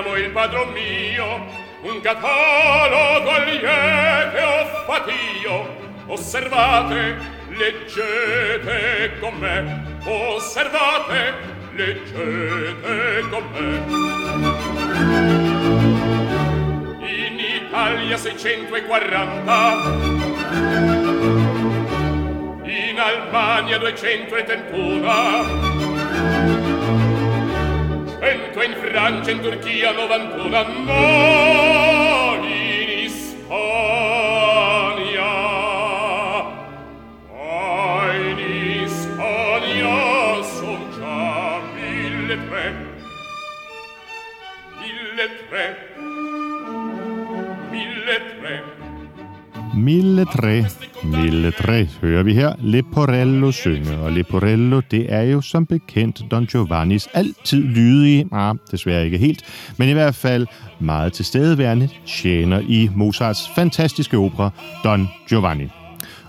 chiamo il padron mio un catalogo liete ho fatio osservate leggete con me osservate leggete con me. In Italia 640 in Albania 231 in Francia, in Turchia, 91 anno. Mille tre, mille tre, hører vi her Leporello synge. Og Leporello, det er jo som bekendt Don Giovannis altid lydige, ah, desværre ikke helt, men i hvert fald meget tilstedeværende tjener i Mozarts fantastiske opera Don Giovanni.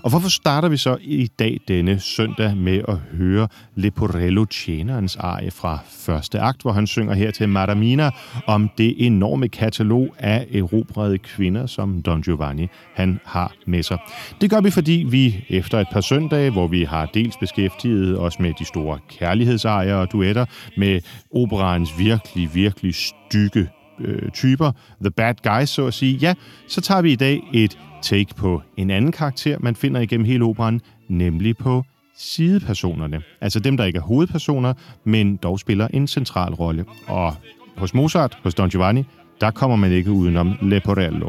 Og hvorfor starter vi så i dag denne søndag med at høre Leporello tjenerens arie fra første akt, hvor han synger her til Madamina om det enorme katalog af erobrede kvinder, som Don Giovanni han har med sig. Det gør vi, fordi vi efter et par søndage, hvor vi har dels beskæftiget os med de store kærlighedsarier og duetter, med operaens virkelig, virkelig stykke øh, typer, the bad guys, så at sige, ja, så tager vi i dag et take på en anden karakter, man finder igennem hele operan, nemlig på sidepersonerne. Altså dem, der ikke er hovedpersoner, men dog spiller en central rolle. Og hos Mozart, hos Don Giovanni, der kommer man ikke udenom Leporello.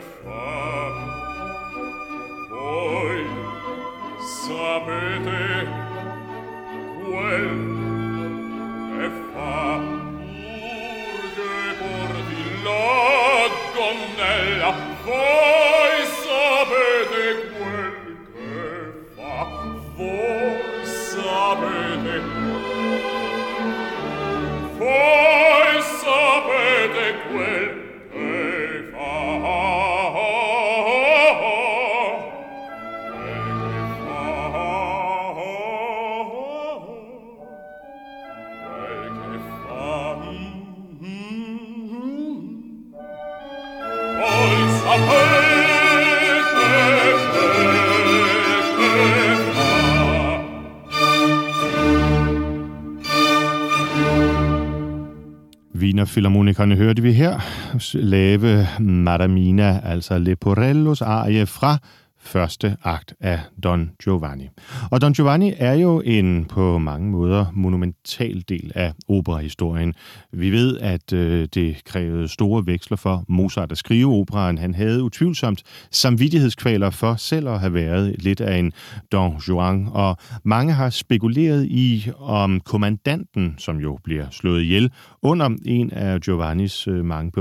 fa voi sapete quel che fa pur che porti la gonnella voi Musikerne hørte vi her lave Madamina, altså Leporellos arie fra første akt af Don Giovanni. Og Don Giovanni er jo en på mange måder monumental del af operahistorien. Vi ved, at øh, det krævede store veksler for Mozart at skrive operaen. Han havde utvivlsomt samvittighedskvaler for selv at have været lidt af en Don Juan, og mange har spekuleret i, om kommandanten, som jo bliver slået ihjel under en af Giovannis øh, mange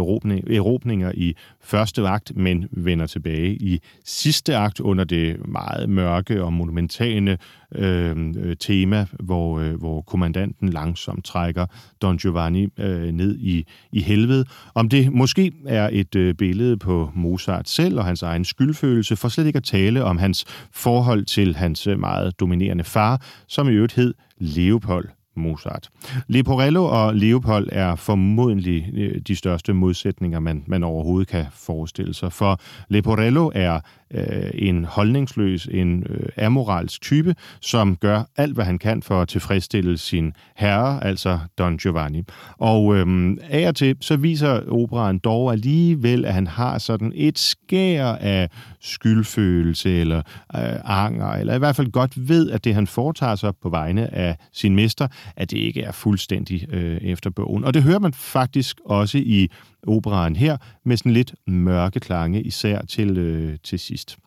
erobninger i første akt, men vender tilbage i sidste akt under det meget mørke og monumentale øh, tema, hvor, øh, hvor kommandanten langsomt trækker Don Giovanni øh, ned i, i helvede. Om det måske er et øh, billede på Mozart selv og hans egen skyldfølelse, for slet ikke at tale om hans forhold til hans øh, meget dominerende far, som i øvrigt hed Leopold Mozart. Leporello og Leopold er formodentlig øh, de største modsætninger, man, man overhovedet kan forestille sig. For Leporello er øh, en holdningsløs, en øh, amoralsk type, som gør alt, hvad han kan for at tilfredsstille sin herre, altså Don Giovanni. Og øh, af og til, så viser operaen dog alligevel, at han har sådan et skær af skyldfølelse eller øh, anger, eller i hvert fald godt ved, at det, han foretager sig på vegne af sin mester, at det ikke er fuldstændig øh, efter bogen. Og det hører man faktisk også i operaen her, med sådan lidt mørke klange, især til, øh, til sidst.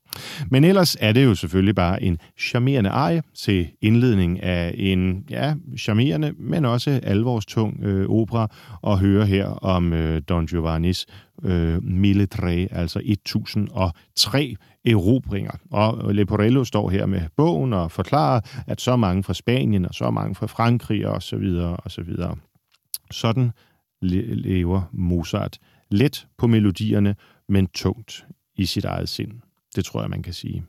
Men ellers er det jo selvfølgelig bare en charmerende arie til indledning af en, ja, charmerende, men også alvorstung øh, opera, og høre her om øh, Don Giovannis øh, Mille altså Tre, altså 1003 erobringer. Og Leporello står her med bogen og forklarer, at så mange fra Spanien, og så mange fra Frankrig, og så videre, og så videre. Sådan lever Mozart let på melodierne, men tungt i sit eget sind. Det tror jeg, man kan sige.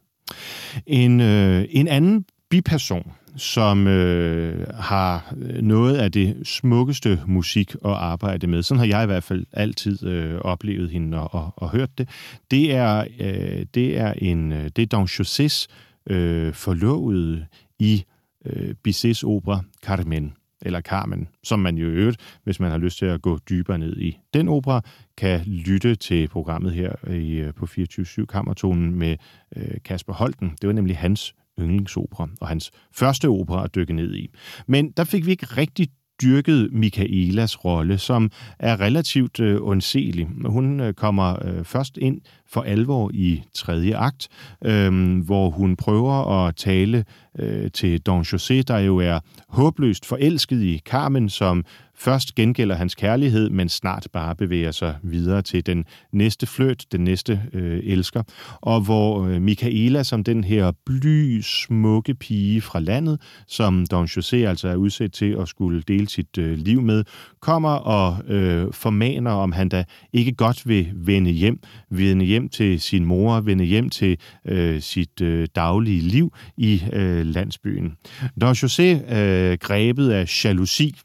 En, øh, en anden biperson, som øh, har øh, noget af det smukkeste musik at arbejde med, sådan har jeg i hvert fald altid øh, oplevet hende og, og, og hørt det, det er, øh, det er, en, øh, det er Don Josés øh, forlovede i øh, Bizets opera Carmen eller Carmen, som man jo øvrigt, hvis man har lyst til at gå dybere ned i den opera, kan lytte til programmet her i, øh, på 24-7 Kammertonen med øh, Kasper Holten. Det var nemlig hans yndlingsopera, og hans første opera at dykke ned i. Men der fik vi ikke rigtig dyrket Michaelas rolle, som er relativt øh, undselig. Hun øh, kommer øh, først ind for alvor i tredje akt, øh, hvor hun prøver at tale øh, til Don José, der jo er håbløst forelsket i Carmen, som først gengælder hans kærlighed, men snart bare bevæger sig videre til den næste fløt, den næste øh, elsker. Og hvor øh, Michaela, som den her bly, smukke pige fra landet, som Don José altså er udsat til at skulle dele sit øh, liv med, kommer og øh, formaner, om han da ikke godt vil vende hjem, vende hjem til sin mor, vende hjem til øh, sit øh, daglige liv i øh, landsbyen. Don José, øh, grebet af jalousi,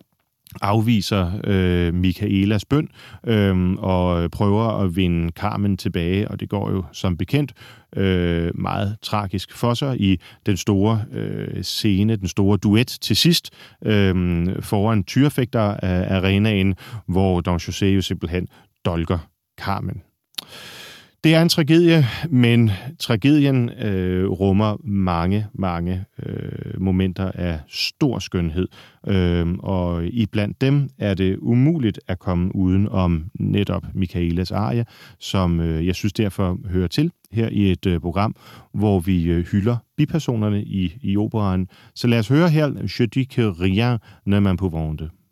afviser øh, Michaelas bøn øh, og prøver at vinde Carmen tilbage, og det går jo som bekendt øh, meget tragisk for sig i den store øh, scene, den store duet til sidst øh, foran tyrefægter af øh, arenaen, hvor Don José jo simpelthen dolker Carmen. Det er en tragedie, men tragedien øh, rummer mange, mange øh, momenter af stor skønhed. Øh, og i blandt dem er det umuligt at komme uden om netop Michaelas arie, som øh, jeg synes derfor hører til her i et øh, program, hvor vi øh, hylder bipersonerne i, i operaen. Så lad os høre her, Je dis que rien ne m'impouvante.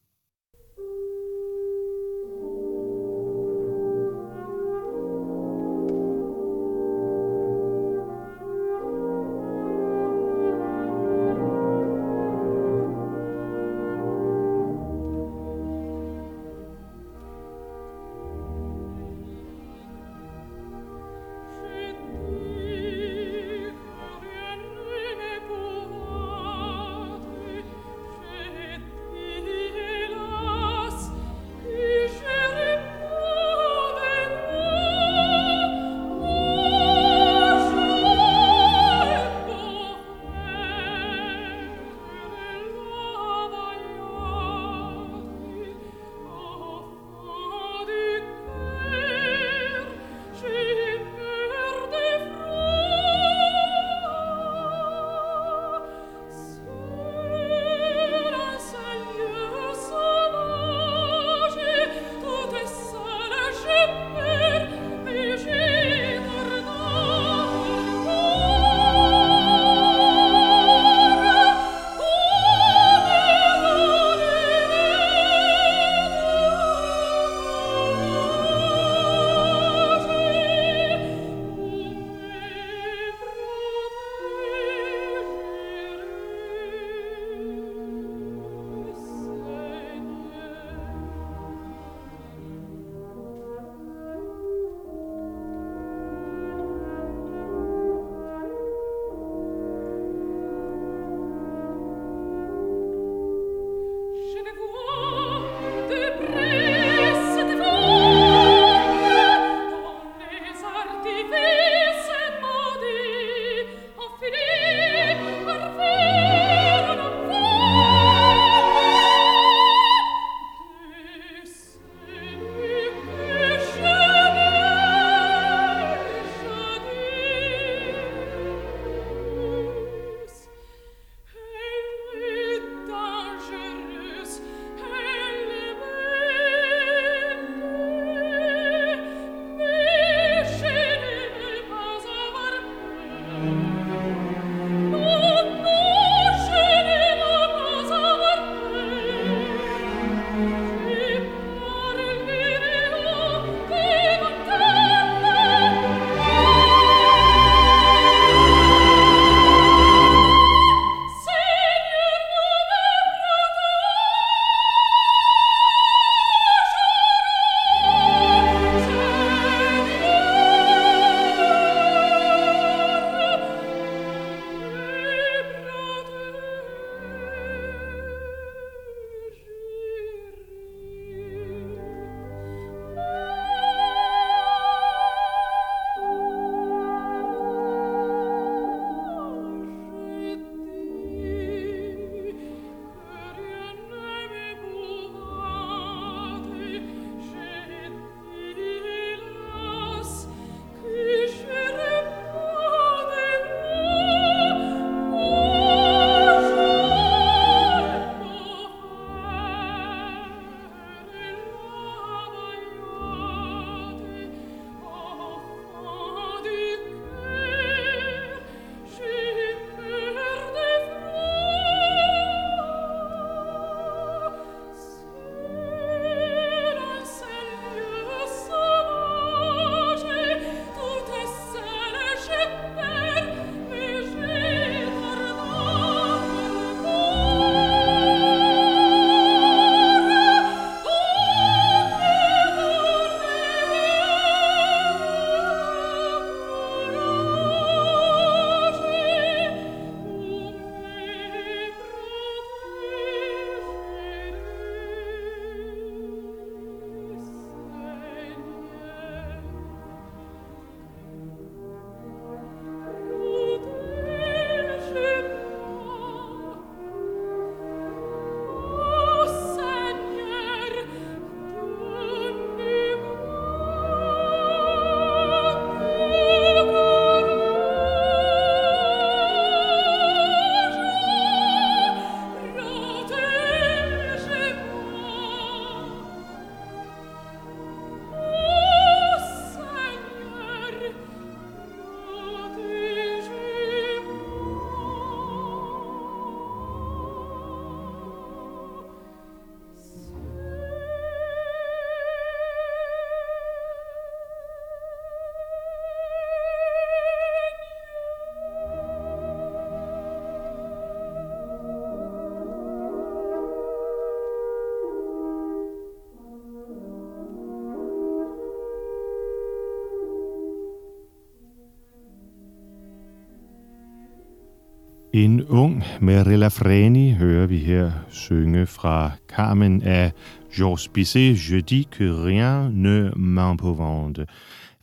Ung Merilla Freni hører vi her synge fra Carmen af Georges Bizet, Je dis que rien ne m'empouvante.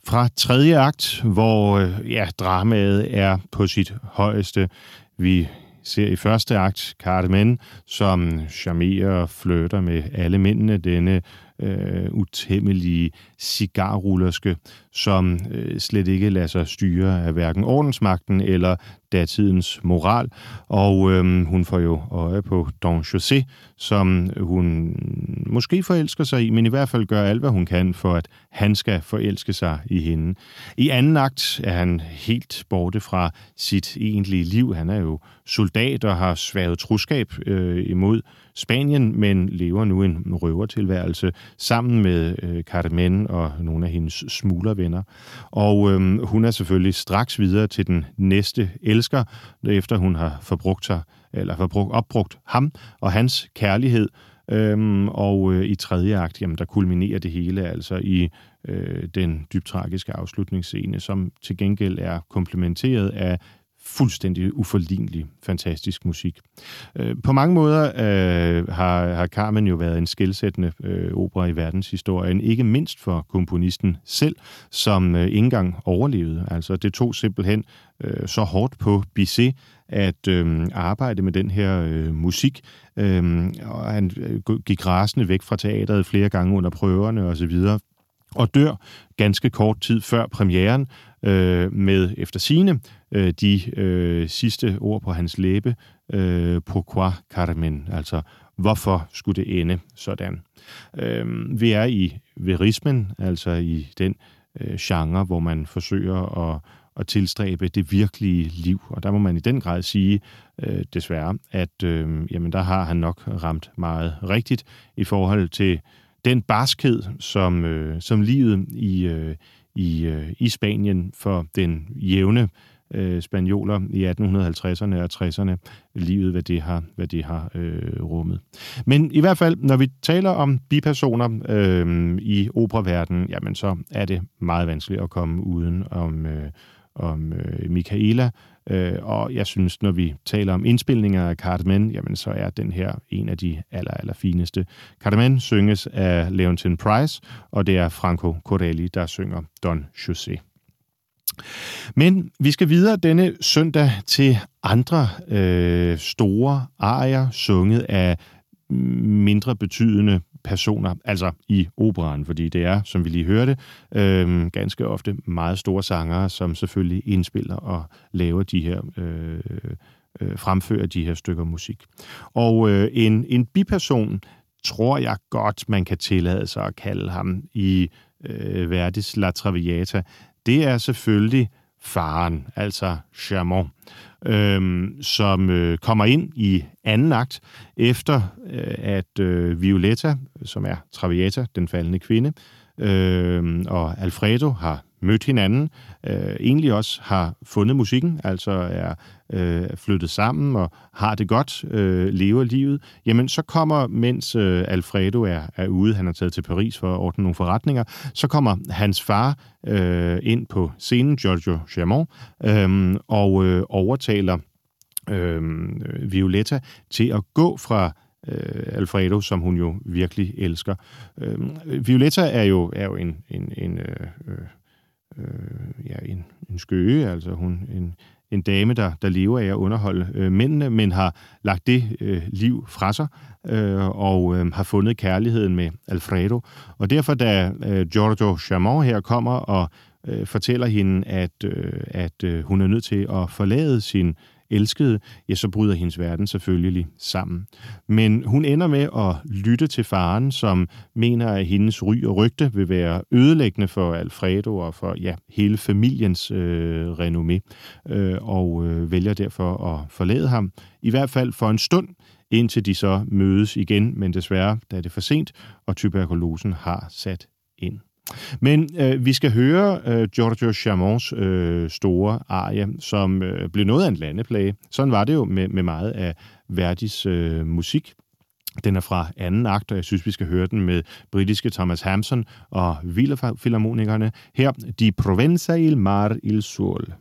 Fra tredje akt, hvor øh, ja, dramaet er på sit højeste. Vi ser i første akt Carmen, som charmerer og flytter med alle mændene. Denne øh, utæmmelige cigarrullerske, som øh, slet ikke lader sig styre af hverken ordensmagten eller datidens moral. Og øh, hun får jo øje på Don José, som hun måske forelsker sig i, men i hvert fald gør alt, hvad hun kan for, at han skal forelske sig i hende. I anden akt er han helt borte fra sit egentlige liv. Han er jo soldat og har sværet truskab øh, imod Spanien, men lever nu en røvertilværelse sammen med øh, Carmen og nogle af hendes venner. Og øhm, hun er selvfølgelig straks videre til den næste elsker, efter hun har forbrugt sig, eller forbrugt, opbrugt ham og hans kærlighed. Øhm, og øh, i tredje akt, jamen, der kulminerer det hele altså i øh, den dybt tragiske afslutningsscene, som til gengæld er komplementeret af fuldstændig uforlignelig, fantastisk musik. Øh, på mange måder øh, har, har Carmen jo været en skældsættende øh, opera i verdenshistorien, ikke mindst for komponisten selv, som øh, ikke engang overlevede. Altså, det tog simpelthen øh, så hårdt på Bizet at øh, arbejde med den her øh, musik, øh, og han øh, gik rasende væk fra teateret flere gange under prøverne osv., og dør ganske kort tid før premieren øh, med efter sine øh, de øh, sidste ord på hans læbe, øh, pourquoi Carmen, altså hvorfor skulle det ende sådan. Øh, vi er i verismen, altså i den øh, genre, hvor man forsøger at, at tilstræbe det virkelige liv, og der må man i den grad sige, øh, desværre, at øh, jamen, der har han nok ramt meget rigtigt i forhold til den barskhed, som, øh, som livet i, øh, i, øh, i Spanien for den jævne øh, Øh, spanioler i 1850'erne og 60'erne, livet, hvad det har, hvad det har øh, rummet. Men i hvert fald, når vi taler om bipersoner øh, i operaverdenen, jamen så er det meget vanskeligt at komme uden om, øh, om øh, Michaela, Øh, og jeg synes, når vi taler om indspilninger af Carmen, jamen så er den her en af de aller, aller fineste. Carmen synges af Leontin Price, og det er Franco Corelli, der synger Don José. Men vi skal videre denne søndag til andre øh, store arier, sunget af mindre betydende personer, altså i operan, fordi det er, som vi lige hørte, øh, ganske ofte meget store sangere, som selvfølgelig indspiller og laver de her øh, øh, fremfører de her stykker musik. Og øh, en, en biperson tror jeg godt, man kan tillade sig at kalde ham i øh, Verdis La Traviata. Det er selvfølgelig faren, altså Chamon øh, som øh, kommer ind i anden akt, efter øh, at øh, Violetta, som er Traviata, den faldende kvinde, øh, og Alfredo har mødt hinanden, øh, egentlig også har fundet musikken, altså er øh, flyttet sammen og har det godt, øh, lever livet, jamen så kommer, mens øh, Alfredo er, er ude, han er taget til Paris for at ordne nogle forretninger, så kommer hans far øh, ind på scenen, Giorgio Chamon, øh, og øh, overtaler øh, Violetta til at gå fra øh, Alfredo, som hun jo virkelig elsker. Øh, Violetta er jo, er jo en, en, en øh, øh øh, ja, en, en skøge, altså hun en, en dame, der, der lever af at underholde øh, mændene, men har lagt det øh, liv fra sig øh, og øh, har fundet kærligheden med Alfredo. Og derfor, da øh, Giorgio Chamon her kommer og øh, fortæller hende, at, øh, at øh, hun er nødt til at forlade sin elskede, ja, så bryder hendes verden selvfølgelig sammen. Men hun ender med at lytte til faren, som mener, at hendes ry og rygte vil være ødelæggende for Alfredo og for ja, hele familiens øh, renommé, øh, og øh, vælger derfor at forlade ham, i hvert fald for en stund, indtil de så mødes igen, men desværre, da det er for sent, og tuberkulosen har sat ind. Men øh, vi skal høre øh, Giorgio Chamons øh, store arie, som øh, blev noget af en landeplage. Sådan var det jo med, med meget af Verdis øh, musik. Den er fra anden akt, og jeg synes, vi skal høre den med britiske Thomas Hampson og Wielerfilharmonikerne. Her, Di Provenza il Mar il Sol.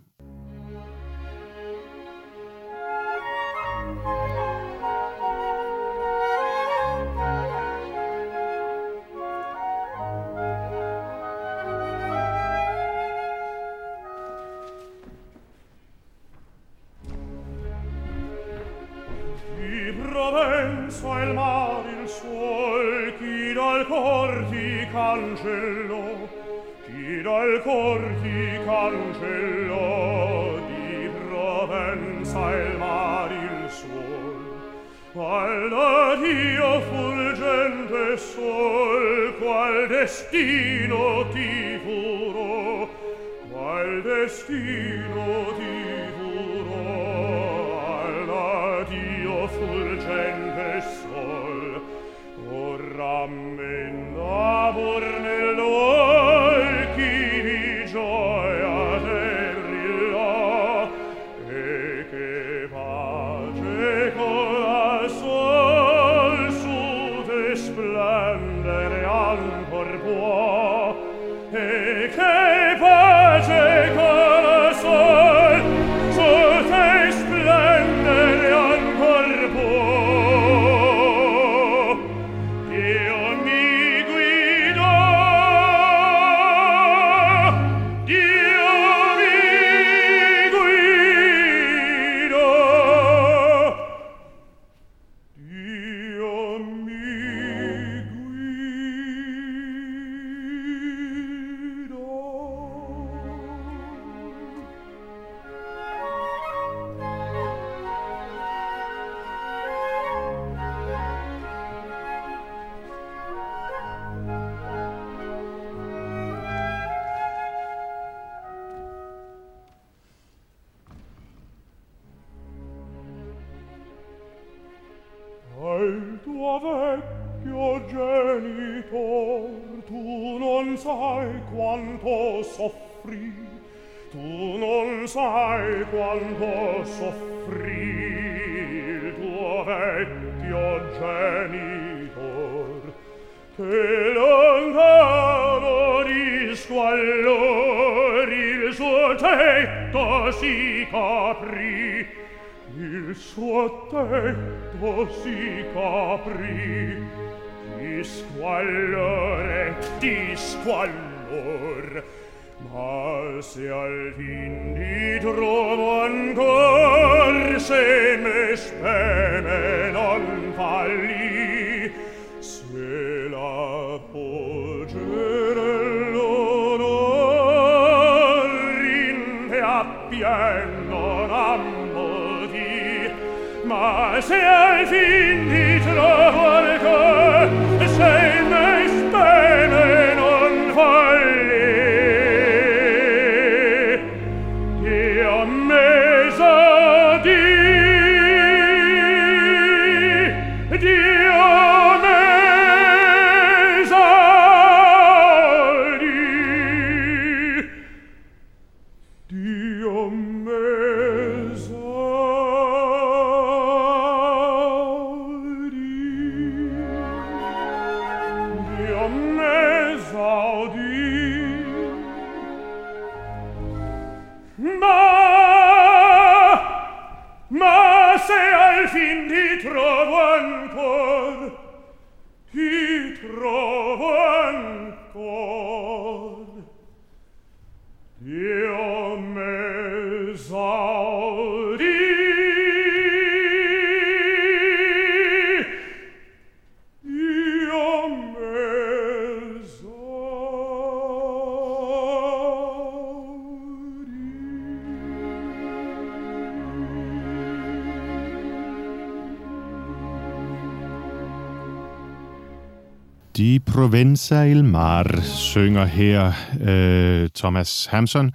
Provenza il Mar synger her øh, Thomas Hamson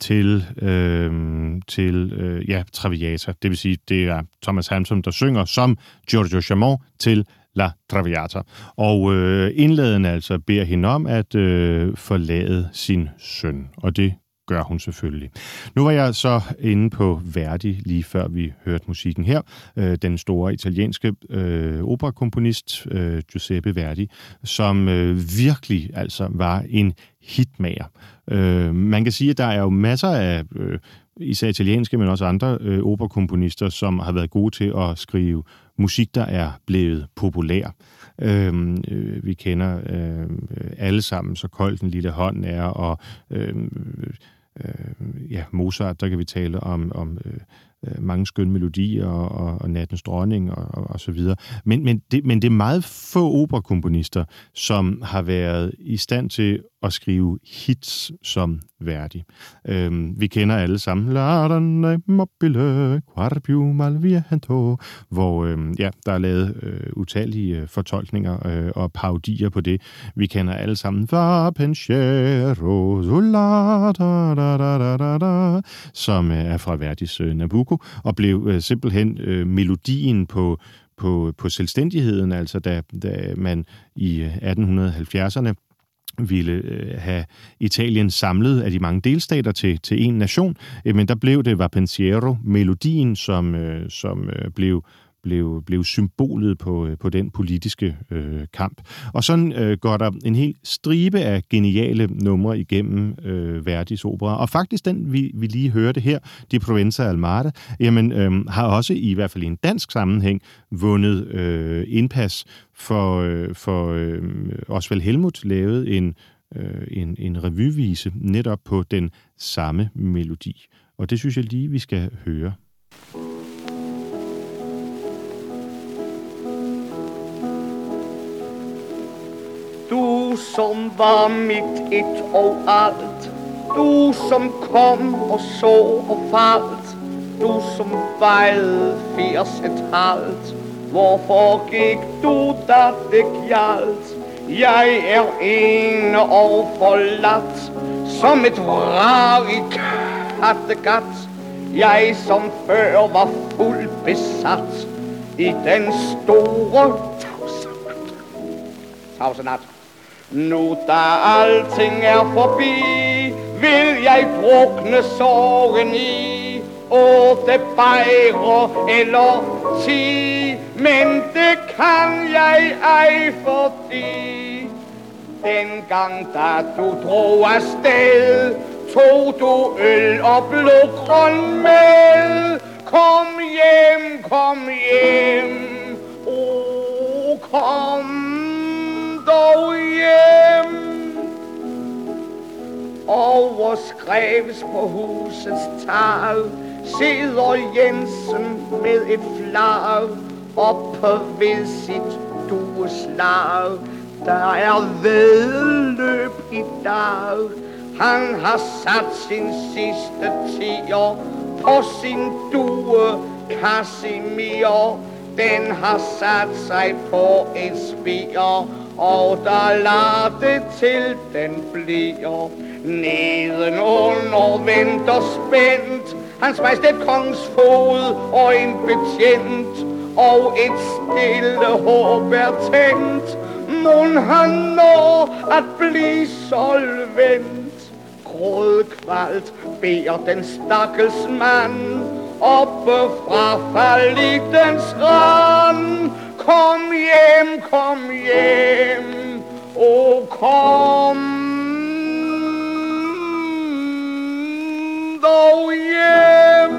til, øh, til øh, ja, Traviata. Det vil sige, det er Thomas Hamson, der synger som Giorgio Chamon til La Traviata. Og øh, indledende altså beder hende om at øh, forlade sin søn, og det gør hun selvfølgelig. Nu var jeg så inde på Verdi, lige før vi hørte musikken her. Øh, den store italienske øh, operakomponist øh, Giuseppe Verdi, som øh, virkelig altså var en hitmager. Øh, man kan sige, at der er jo masser af øh, især italienske, men også andre øh, operakomponister, som har været gode til at skrive musik, der er blevet populær. Øhm, øh, vi kender øh, alle sammen, så kold den lille hånd er, og øh, øh, ja, Mozart, der kan vi tale om, om øh, øh, mange skønne melodier og, og, og Nattens Dronning og, og, og så videre. Men, men, det, men det er meget få operakomponister, som har været i stand til at skrive hits som værdig. Øhm, vi kender alle sammen La mobile, quarpiu malviento, hvor øhm, ja, der er lavet øh, utallige øh, fortolkninger øh, og parodier på det. Vi kender alle sammen Vapenchero, som øh, er fra Verdis øh, Nabucco, og blev øh, simpelthen øh, melodien på på, på selvstændigheden, altså da, da man i øh, 1870'erne ville øh, have Italien samlet af de mange delstater til, til en nation, øh, men der blev det Vapensiero, melodien, som, øh, som øh, blev blev, blev symbolet på, øh, på den politiske øh, kamp. Og sådan øh, går der en hel stribe af geniale numre igennem øh, Verdis opera. Og faktisk den, vi, vi lige hørte her, De Provenza Almada, jamen, øh, har også i hvert fald i en dansk sammenhæng vundet øh, indpas for, øh, for øh, Osvald Helmut lavet en, øh, en, en revyvise netop på den samme melodi. Og det synes jeg lige, vi skal høre. Du som var mit et og alt. Du som kom og så og faldt. Du som fejlede 80 et halvt Hvorfor gik du, da det gjaldt? Jeg er ene og forladt. Som et rar i Kattegat Jeg som før var fuld besat I den store tavsenat nu da alting er forbi, vil jeg drukne sorgen i. Otte bajre eller ti, men det kan jeg ej, fordi. Dengang da du drog afsted, tog du øl og blodgrøn med. Kom hjem, kom hjem, oh, kom dog hjem. Overskreves på husets tal sidder Jensen med et flag oppe ved sit dueslag. Der er vedløb i dag. Han har sat sin sidste tiger på sin due Casimir. Den har sat sig på et spir og der lader det til den bliver. Nedenunder venter spændt, hans majestæt kongens fod og en betjent, og et stille håb er tændt. Mon han når at blive solvent. Grådkvalt beder den stakkels mand, oppe fra falitens rand. Kom hjem, kom hjem, oh kom dog hjem.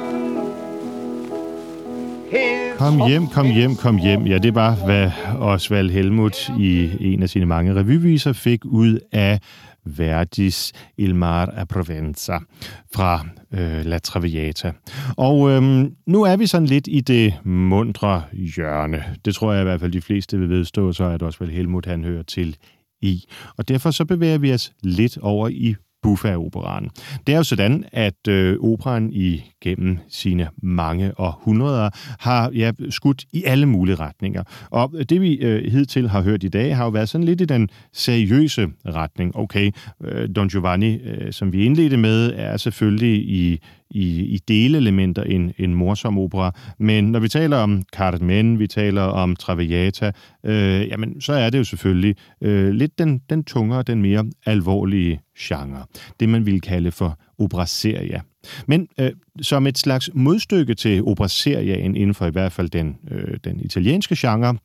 Kom hjem, kom hjem, kom hjem. Ja, det var, hvad Osvald Helmut i en af sine mange revyviser fik ud af Verdis Il Mar a Provenza fra øh, La Traviata. Og øh, nu er vi sådan lidt i det mundre hjørne. Det tror jeg i hvert fald de fleste vil vedstå, så er det også vel Helmut, han hører til i. Og derfor så bevæger vi os lidt over i Buffa-operaen. Det er jo sådan, at øh, operan igennem sine mange århundreder har ja, skudt i alle mulige retninger. Og det vi øh, hidtil har hørt i dag, har jo været sådan lidt i den seriøse retning. Okay, øh, Don Giovanni, øh, som vi indledte med, er selvfølgelig i i, i delelementer en, en morsom opera. Men når vi taler om Carmen, vi taler om Traviata, øh, jamen, så er det jo selvfølgelig øh, lidt den, den tungere, den mere alvorlige genre. Det man ville kalde for operaseria. Men øh, som et slags modstykke til operaseriaen inden for i hvert fald den, øh, den italienske genre,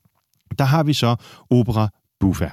der har vi så opera buffa.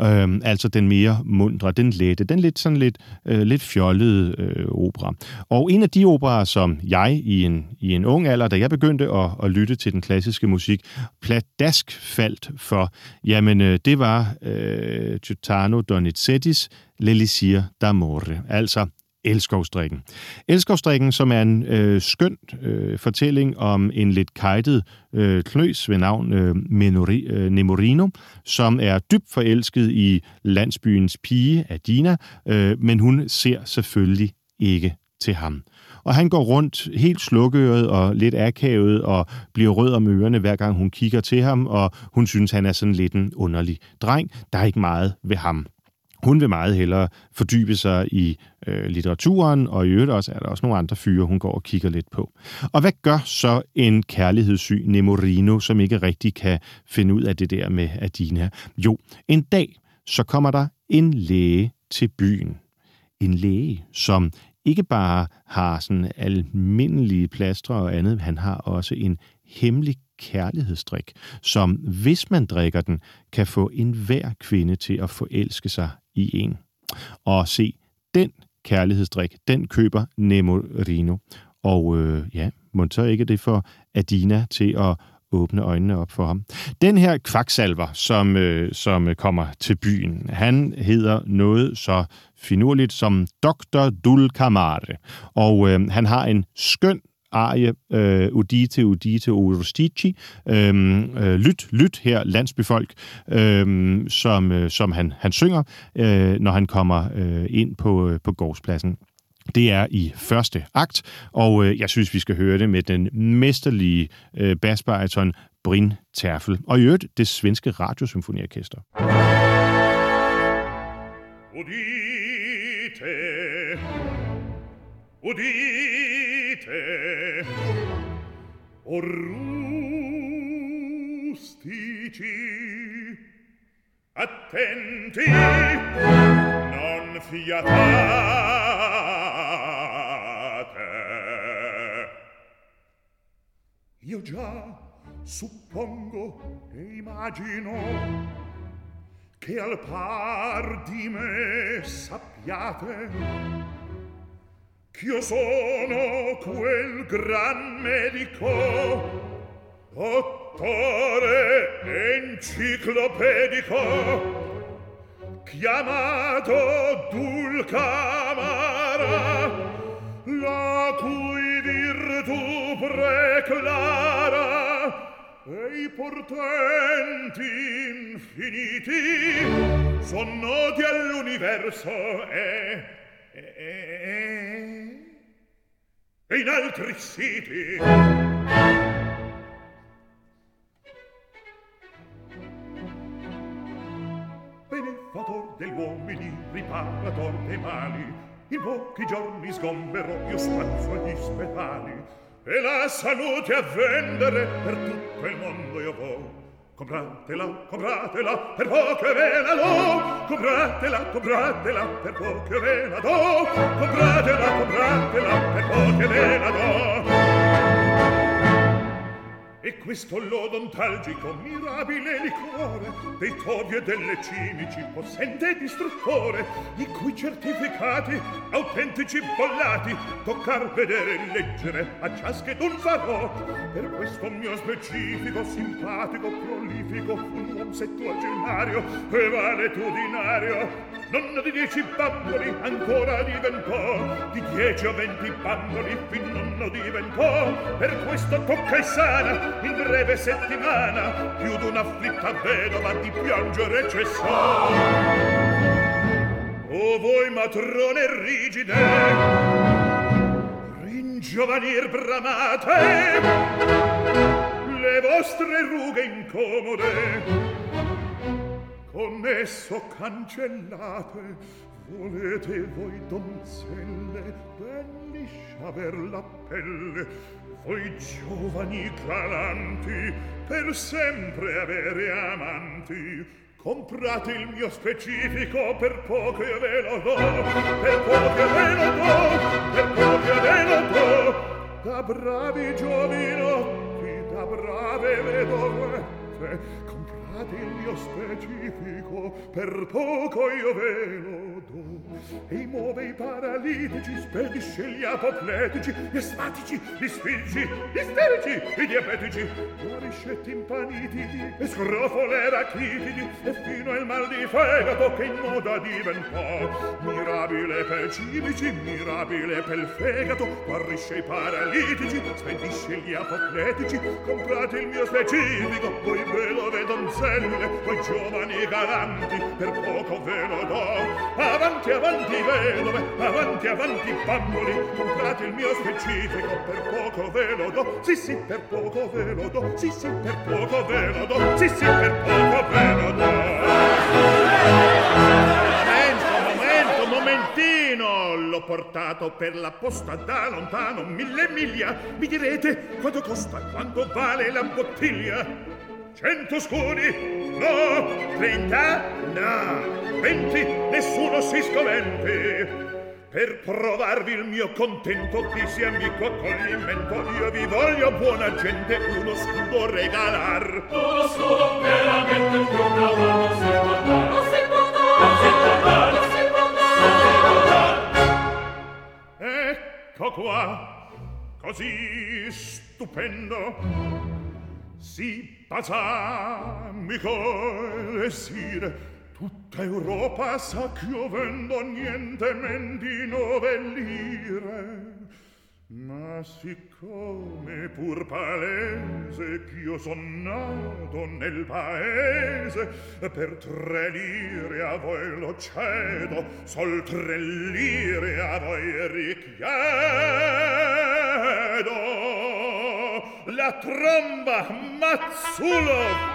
Øhm, altså den mere mundre, den lette, den lidt sådan lidt, øh, lidt fjollede øh, opera. Og en af de operer, som jeg i en, i en ung alder, da jeg begyndte at, at lytte til den klassiske musik, pladask faldt for, jamen øh, det var øh, Giuliano Donizettis L'Elisir d'Amore, altså Elskovstrikken. Elskovstrikken, som er en øh, skøn øh, fortælling om en lidt kajtet øh, kløs ved navn øh, Menori, øh, Nemorino, som er dybt forelsket i landsbyens pige, Adina, øh, men hun ser selvfølgelig ikke til ham. Og han går rundt helt slukøret og lidt akavet og bliver rød om ørerne, hver gang hun kigger til ham, og hun synes, han er sådan lidt en underlig dreng. Der er ikke meget ved ham. Hun vil meget hellere fordybe sig i øh, litteraturen, og i øvrigt også er der også nogle andre fyre, hun går og kigger lidt på. Og hvad gør så en kærlighedssyg Nemorino, som ikke rigtig kan finde ud af det der med Adina? Jo, en dag så kommer der en læge til byen. En læge, som ikke bare har sådan almindelige plastre og andet, han har også en hemmelig kærlighedsdrik, som hvis man drikker den, kan få enhver kvinde til at forelske sig i en. Og se, den kærlighedsdrik, den køber Nemo Rino. Og øh, ja, må så ikke det for Adina til at åbne øjnene op for ham. Den her kvaksalver, som, øh, som kommer til byen, han hedder noget så finurligt som Dr. Dulcamare. Og øh, han har en skøn arie, øh, Udite, Udite, Urustici, øh, øh, lyt, lyt her, landsbyfolk, øh, som, øh, som han, han synger, øh, når han kommer øh, ind på, øh, på gårdspladsen. Det er i første akt, og øh, jeg synes, vi skal høre det med den mesterlige øh, basbariton Brin Terfel, og i øvrigt det svenske radiosymfoniorkester. Udite, udite, cresce o rustici attenti non fiatate. Io già suppongo e immagino che al par di me sappiate ch'io sono quel gran medico dottore enciclopedico chiamato Dulcamara la cui virtù preclara e i portenti infiniti son noti all'universo e e, e in altri siti benefator degli uomini riparator dei mali. In pochi giorni sgomberò io spazio agli spetali e la salute a vendere per tutto il mondo io vo' Compratela, compratela, per poche ve la do. Compratela, compratela, per poche ve la do. Compratela, compratela, per poche ve la do. E questo l'odontalgico mirabile liquore dei tovi e delle cimici possente distruttore di cui certificati autentici bollati toccar vedere e leggere a ciaschedun farò. Per questo mio specifico simpatico prolifico un uom settuagenario e valetudinario nonno di dieci bamboli ancora diventò di dieci o venti bamboli fin nonno diventò per questo tocca e sana in breve settimana. Più d'una afflitta vedova di piangere cessò o voi matrone rigide ringiovanir bramate le vostre rughe incomode omesso cancellate volete voi donzelle belli sciaver la pelle. Voi giovani galanti per sempre avere amanti. Comprate il mio specifico per poco io ve lo do per poco io ve lo do per poco io ve lo do. Da bravi giovinotti da brave vedovette fratello specifico per poco io ve lo do e muove i paralitici, spedisce gli apopletici, gli asmatici, gli sfingi, gli isterici, i diabetici, guarisce timpanitidi e scrofole rachitidi e fino al mal di fegato che in moda diventò. Mirabile per cimici, mirabile per il fegato, guarisce i paralitici, spedisce gli apopletici, comprate il mio specifico, voi ve lo vedonzelle, voi giovani galanti, per poco ve lo do, avanti a avanti vedove, avanti, avanti bamboli, comprate il mio specifico, per poco ve lo do, sì sì, per poco ve lo do, sì sì, per poco ve lo do, sì sì, per poco ve lo do. Momento, momento, momentino, l'ho portato per la posta da lontano, mille miglia, mi direte quanto costa, quanto vale la bottiglia? Cento scudi? No! Trenta? No! Venti? Nessuno si scomenti! Per provarvi il mio contento, chi si amico accoglimento, io vi voglio buona gente uno scudo regalar. Uno scudo veramente più bravo non si può dar. Non si può dar. Non si può dar. Non si può dar. Non si può dar. Ecco qua, così stupendo, si pazami col sire Tutta Europa sa vendo niente men di nove lire. Ma siccome pur palese ch'io son nato nel paese, per tre lire a voi lo cedo, sol tre lire a voi richiedo la tromba mazzulo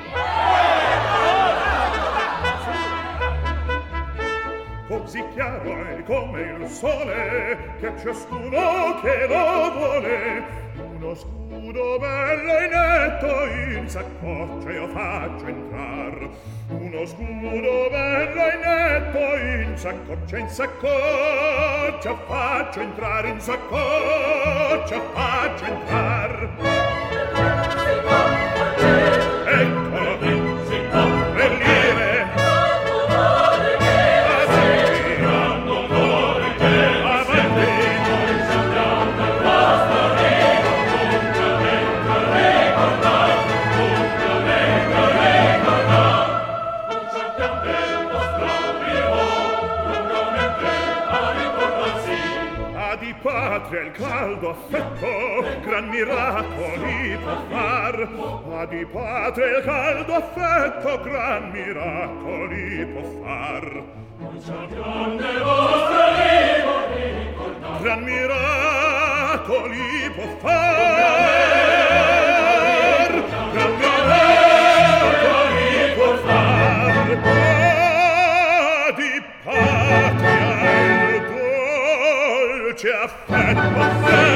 Così chiaro è come il sole che ciascuno che lo vuole uno scudo bello e netto in saccoccia io faccio entrar. Uno scudo bello e netto in saccoccia in saccoccia faccio entrar in saccoccia faccio entrar. affetto gran miracoli può far. Ma di patria il caldo affetto gran miracoli può far. Non c'è vostra gran miracoli può far. Gran miracoli può far. Affetto, affetto.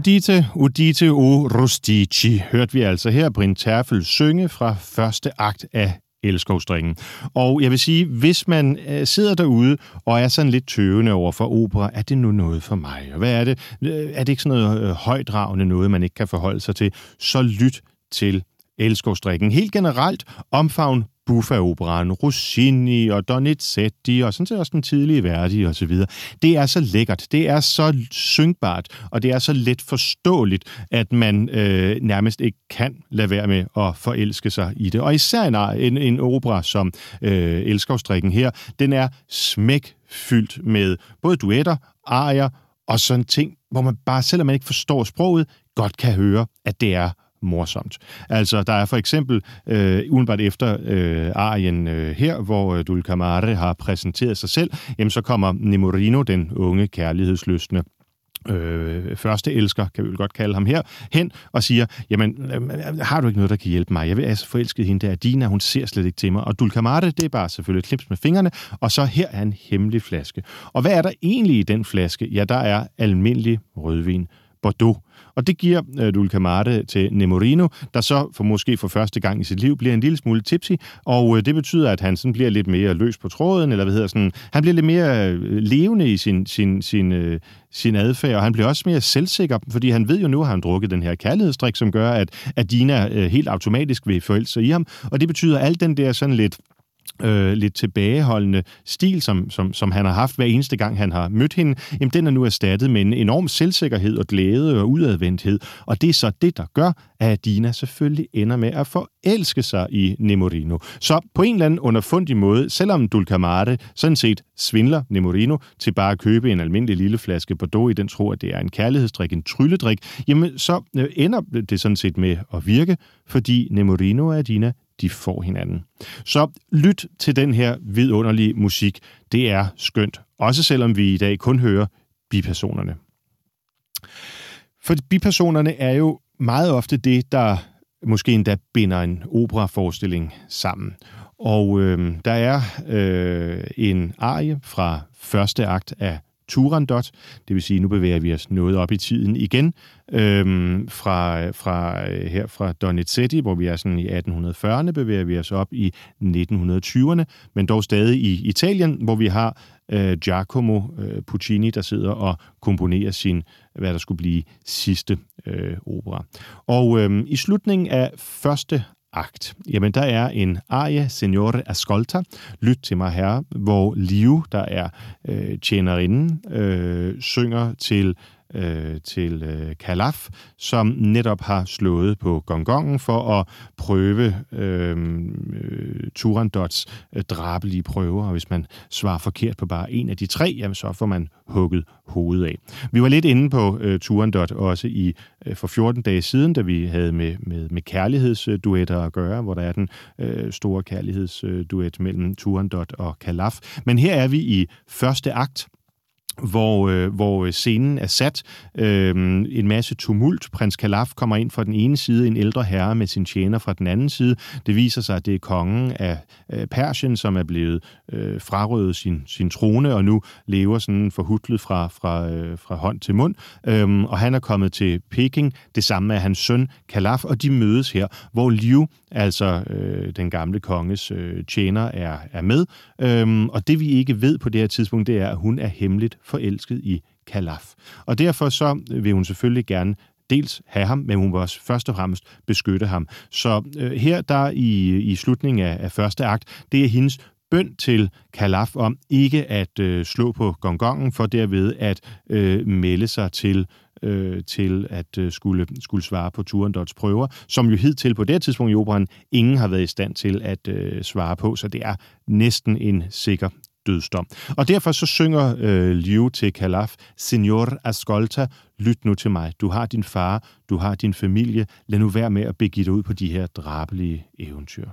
Udite, udite o rustici, hørte vi altså her Brin Terfel synge fra første akt af Elskovsdringen. Og jeg vil sige, hvis man øh, sidder derude og er sådan lidt tøvende over for opera, er det nu noget for mig? Og hvad er det? Øh, er det ikke sådan noget øh, højdragende noget, man ikke kan forholde sig til? Så lyt til Elskovstringen. Helt generelt omfavn Buffa-operaen, Rossini og Donizetti og sådan set også den tidlige Verdi og så videre. Det er så lækkert, det er så syngbart, og det er så let forståeligt, at man øh, nærmest ikke kan lade være med at forelske sig i det. Og især en, en, en opera som øh, Elskovstrikken her, den er smækfyldt med både duetter, arier og sådan ting, hvor man bare, selvom man ikke forstår sproget, godt kan høre, at det er morsomt. Altså, der er for eksempel, øh, udenbart efter øh, arien øh, her, hvor øh, Dulcamare har præsenteret sig selv, jamen så kommer Nemorino, den unge kærlighedsløsende øh, første elsker, kan vi vel godt kalde ham her, hen og siger, jamen, øh, har du ikke noget, der kan hjælpe mig? Jeg vil altså forelske hende der. Dina, hun ser slet ikke til mig. Og Dulcamare, det er bare selvfølgelig klips med fingrene, og så her er en hemmelig flaske. Og hvad er der egentlig i den flaske? Ja, der er almindelig rødvin. Bordeaux. Og det giver øh, Dulcamare til Nemorino, der så for måske for første gang i sit liv bliver en lille smule tipsy, og øh, det betyder, at han sådan bliver lidt mere løs på tråden, eller hvad hedder sådan, han bliver lidt mere øh, levende i sin, sin, sin, øh, sin adfærd, og han bliver også mere selvsikker, fordi han ved jo nu, at han drukket den her kærlighedsdrik, som gør, at, at Dina øh, helt automatisk vil forelske sig i ham, og det betyder, at alt den der sådan lidt øh, lidt tilbageholdende stil, som, som, som han har haft hver eneste gang, han har mødt hende, jamen den er nu erstattet med en enorm selvsikkerhed og glæde og udadvendthed. Og det er så det, der gør, at Dina selvfølgelig ender med at forelske sig i Nemorino. Så på en eller anden underfundig måde, selvom Dulcamarte sådan set svindler Nemorino til bare at købe en almindelig lille flaske Bordeaux i den tro, at det er en kærlighedsdrik, en trylledrik, jamen så øh, ender det sådan set med at virke, fordi Nemorino og Dina de får hinanden. Så lyt til den her vidunderlige musik. Det er skønt, også selvom vi i dag kun hører bipersonerne. For bipersonerne er jo meget ofte det, der måske endda binder en operaforestilling sammen. Og øh, der er øh, en arie fra første akt af Turandot, det vil sige, nu bevæger vi os noget op i tiden igen, øhm, fra, fra, øh, her fra Donizetti, hvor vi er sådan i 1840'erne, bevæger vi os op i 1920'erne, men dog stadig i Italien, hvor vi har øh, Giacomo øh, Puccini, der sidder og komponerer sin, hvad der skulle blive sidste øh, opera. Og øh, i slutningen af første akt. Jamen, der er en arie, Signore Ascolta, Lyt til mig herre, hvor Liu, der er øh, tjenerinden, øh, synger til øh, til øh, Kalaf, som netop har slået på gongongen for at prøve øh, øh, Turandots øh, drabelige prøver, og hvis man svarer forkert på bare en af de tre, jamen så får man hugget hovedet af. Vi var lidt inde på øh, Turandot også i øh, for 14 dage siden, da vi havde med, med, med kærlighedsduetter at gøre, hvor der er den øh, store kærlighedsduet mellem Turandot og Kalaf. Men her er vi i første akt, hvor, øh, hvor øh, scenen er sat. Øh, en masse tumult. Prins Kalaf kommer ind fra den ene side, en ældre herre med sin tjener fra den anden side. Det viser sig, at det er kongen af øh, Persien, som er blevet øh, frarøvet sin, sin trone, og nu lever sådan forhudlet fra, fra, øh, fra hånd til mund. Øh, og han er kommet til Peking. Det samme er hans søn Kalaf, og de mødes her, hvor Liu, altså øh, den gamle konges øh, tjener, er, er med. Øh, og det vi ikke ved på det her tidspunkt, det er, at hun er hemmeligt forelsket i Kalaf. Og derfor så vil hun selvfølgelig gerne dels have ham, men hun vil også først og fremmest beskytte ham. Så øh, her der i, i slutningen af, af første akt, det er hendes bøn til Kalaf om ikke at øh, slå på gongongen, for derved at øh, melde sig til øh, til at øh, skulle, skulle svare på Turandots prøver, som jo hidtil på det tidspunkt i operan ingen har været i stand til at øh, svare på, så det er næsten en sikker dødsdom. Og derfor så synger øh, Liu til Kalaf, Signor Ascolta, lyt nu til mig. Du har din far, du har din familie. Lad nu være med at begive dig ud på de her drabelige eventyr.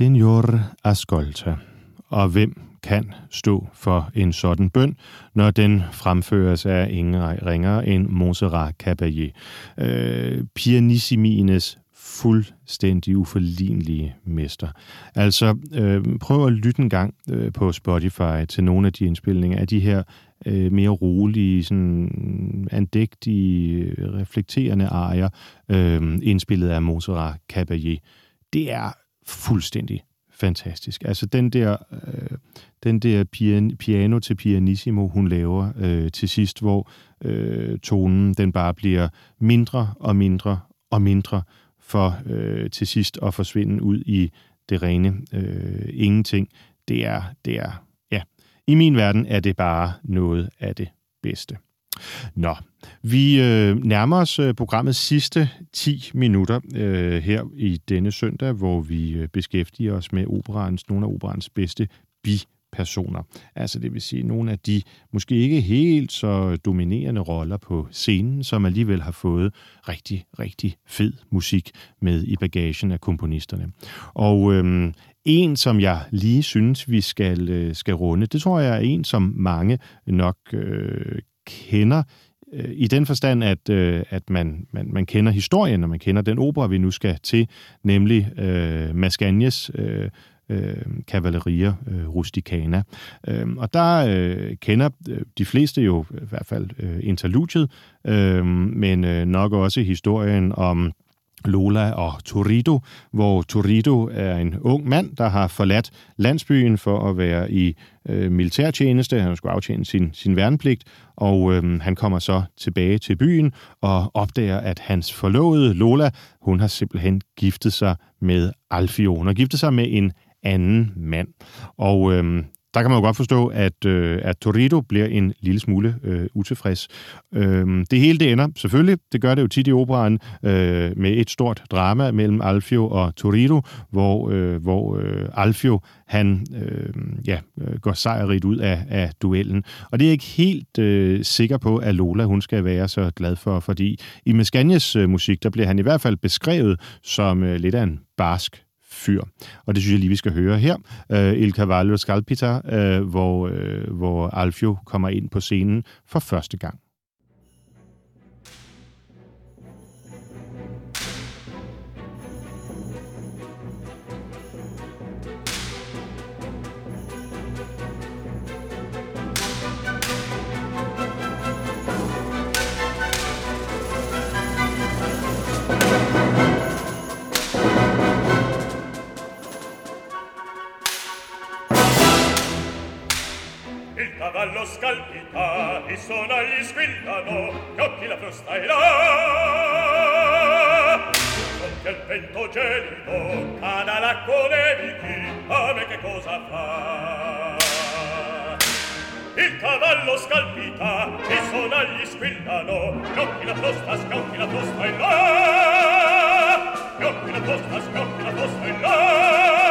Senior Ascolta. Og hvem kan stå for en sådan bøn, når den fremføres af ingen ringer end Montserrat Caballé. Øh, pianissimines fuldstændig uforlignelige mester. Altså, øh, prøv at lytte en gang øh, på Spotify til nogle af de indspilninger af de her øh, mere rolige, sådan andægtige, øh, reflekterende arier, øh, indspillet af Montserrat Caballé. Det er fuldstændig fantastisk. Altså den der, øh, den der pian, piano til pianissimo, hun laver øh, til sidst, hvor øh, tonen den bare bliver mindre og mindre og mindre, for øh, til sidst at forsvinde ud i det rene øh, ingenting. Det er, det er, ja, i min verden er det bare noget af det bedste. Nå, vi øh, nærmer os øh, programmets sidste 10 minutter øh, her i denne søndag, hvor vi øh, beskæftiger os med operans, nogle af operans bedste bi personer. Altså det vil sige nogle af de måske ikke helt så dominerende roller på scenen, som alligevel har fået rigtig, rigtig fed musik med i bagagen af komponisterne. Og øhm, en, som jeg lige synes, vi skal, øh, skal runde, det tror jeg er en, som mange nok øh, kender øh, i den forstand, at, øh, at man, man, man kender historien, og man kender den opera, vi nu skal til, nemlig øh, Mascagnes øh, øh, Cavalleria øh, Rusticana. Øh, og der øh, kender øh, de fleste jo i hvert fald øh, interludiet, øh, men øh, nok også historien om Lola og Torito, hvor Torito er en ung mand, der har forladt landsbyen for at være i øh, militærtjeneste. Han skulle aftjene sin, sin værnepligt, og øh, han kommer så tilbage til byen og opdager, at hans forlovede Lola, hun har simpelthen giftet sig med Alfio. Hun har giftet sig med en anden mand. Og øh, der kan man jo godt forstå, at, øh, at Torrido bliver en lille smule øh, utilfreds. Øh, det hele det ender selvfølgelig, det gør det jo tit i operaen, øh, med et stort drama mellem Alfio og Torrido, hvor, øh, hvor øh, Alfio han øh, ja, øh, går sejrigt ud af, af duellen. Og det er jeg ikke helt øh, sikker på, at Lola hun skal være så glad for, fordi i Mescagnes øh, musik, der bliver han i hvert fald beskrevet som øh, lidt af en barsk fyr. Og det synes jeg lige, vi skal høre her. Øh, uh, Il Cavallo Scalpita, uh, hvor, uh, hvor Alfio kommer ind på scenen for første gang. sonagli squillano gli occhi la frusta e là Sotto il vento gelido cada l'acqua colerichi a me che cosa fa. Il cavallo scalpita i sonagli squillano gli occhi la frusta schiocchi la frusta e là gli occhi la frusta schiocchi la frusta e là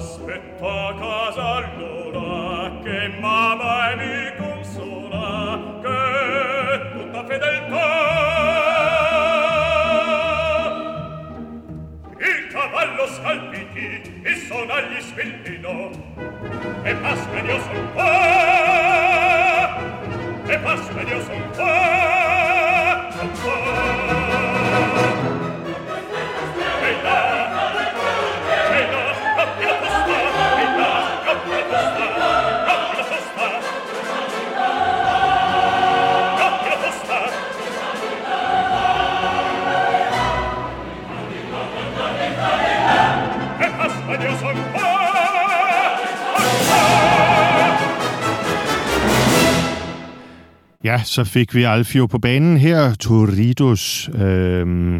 Aspetto a casa allora che mamma mi consola che tutta fedeltà. Il cavallo scalpiti e sonagli svellino e pasca io son qua e pasca io son qua. Ja, så fik vi Alfio på banen her. Toridos øh,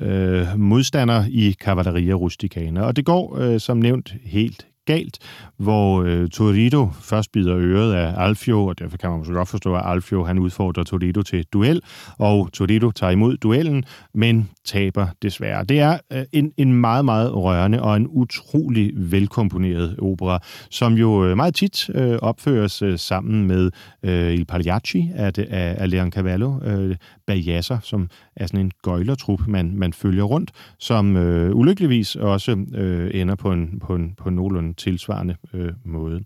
øh, modstander i Cavalleria Rusticana. Og det går, øh, som nævnt, helt galt, hvor øh, Torito først bider øret af Alfio, og derfor kan man måske godt forstå, at Alfio han udfordrer Torito til duel, og Torito tager imod duellen, men taber desværre. Det er øh, en, en meget, meget rørende og en utrolig velkomponeret opera, som jo øh, meget tit øh, opføres øh, sammen med øh, Il Pagliacci af, af, af Leoncavallo, øh, Bajasser, som er sådan en gøjlertrup, man, man følger rundt, som øh, ulykkeligvis også øh, ender på en, på en, på en nogenlunde tilsvarende øh, måde.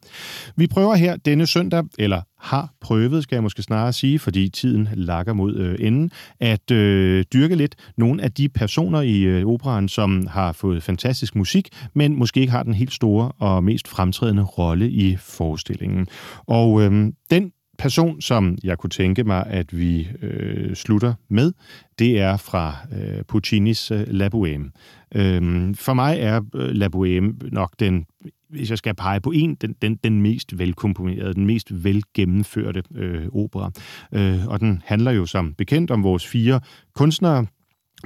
Vi prøver her denne søndag, eller har prøvet, skal jeg måske snarere sige, fordi tiden lakker mod øh, enden, at øh, dyrke lidt nogle af de personer i øh, operan, som har fået fantastisk musik, men måske ikke har den helt store og mest fremtrædende rolle i forestillingen. Og øh, den person, som jeg kunne tænke mig, at vi øh, slutter med, det er fra øh, Puccinis øh, La Bohème. Øh, for mig er øh, La Bohème nok den, hvis jeg skal pege på en, den, den, den mest velkomponerede, den mest velgennemførte øh, opera. Øh, og den handler jo som bekendt om vores fire kunstnere,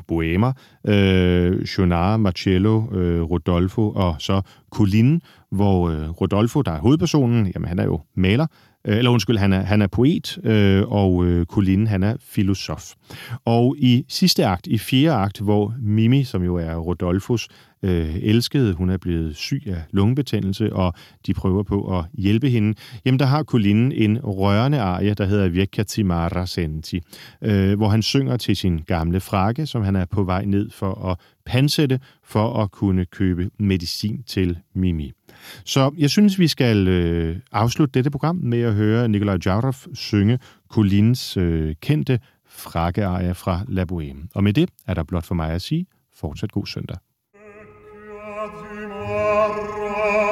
Bohemer, øh, Jonard, Marcello, øh, Rodolfo og så Colin, hvor øh, Rodolfo, der er hovedpersonen, jamen han er jo maler, Øh, eller undskyld, han er, han er poet, øh, og øh, Colin, han er filosof. Og i sidste akt, i fjerde akt, hvor Mimi, som jo er Rodolfos øh, elskede, hun er blevet syg af lungebetændelse, og de prøver på at hjælpe hende, jamen der har Colin en rørende arie, der hedder Vecchia Timara Senti, øh, hvor han synger til sin gamle frakke, som han er på vej ned for at pansætte, for at kunne købe medicin til Mimi. Så jeg synes, vi skal øh, afslutte dette program med at høre Nikolaj Jarov synge Colins øh, kendte frakkeejer fra La Bohème. Og med det er der blot for mig at sige, fortsat god søndag. Mare